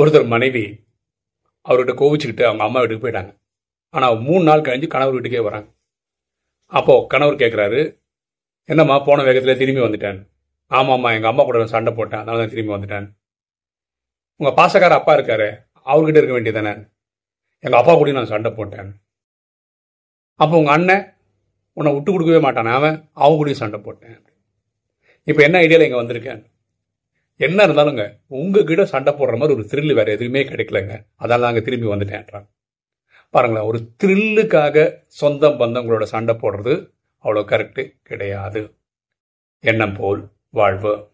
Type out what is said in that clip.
ஒருத்தர் மனைவி அவர்கிட்ட கோவிச்சுக்கிட்டு அவங்க அம்மா வீட்டுக்கு போயிட்டாங்க. ஆனால் மூணு நாள் கழிஞ்சு கணவர் வீட்டுக்கே வராங்க. அப்போது கணவர் கேட்குறாரு என்னம்மா போன வேகத்தில் திரும்பி வந்துட்டேன். ஆமாம்மா எங்கள் அம்மா கூட நான் சண்டை போட்டேன் அதனால தான் திரும்பி வந்துட்டேன். உங்கள் பாசக்கார அப்பா இருக்காரு அவர்கிட்ட இருக்க வேண்டியதானே எங்கள் அப்பா கூட நான் சண்டை போட்டேன். அப்போ உங்கள் அண்ணன் உன்னை விட்டு கொடுக்கவே மாட்டான் அவன் அவங்க கூடயும் சண்டை போட்டேன். இப்போ என்ன ஐடியாவில் இங்கே வந்திருக்கேன்? என்ன இருந்தாலுங்க உங்ககிட்ட சண்டை போடுற மாதிரி ஒரு த்ரில் வேற எதுவுமே கிடைக்கலங்க. அதனால நாங்கள் திரும்பி வந்துட்டேன்றான் பாருங்களேன் ஒரு த்ரில்லுக்காக சொந்தம் பந்தங்களோட சண்டை போடுறது அவ்வளோ கரெக்டு கிடையாது. எண்ணம் போல் வாழ்வு.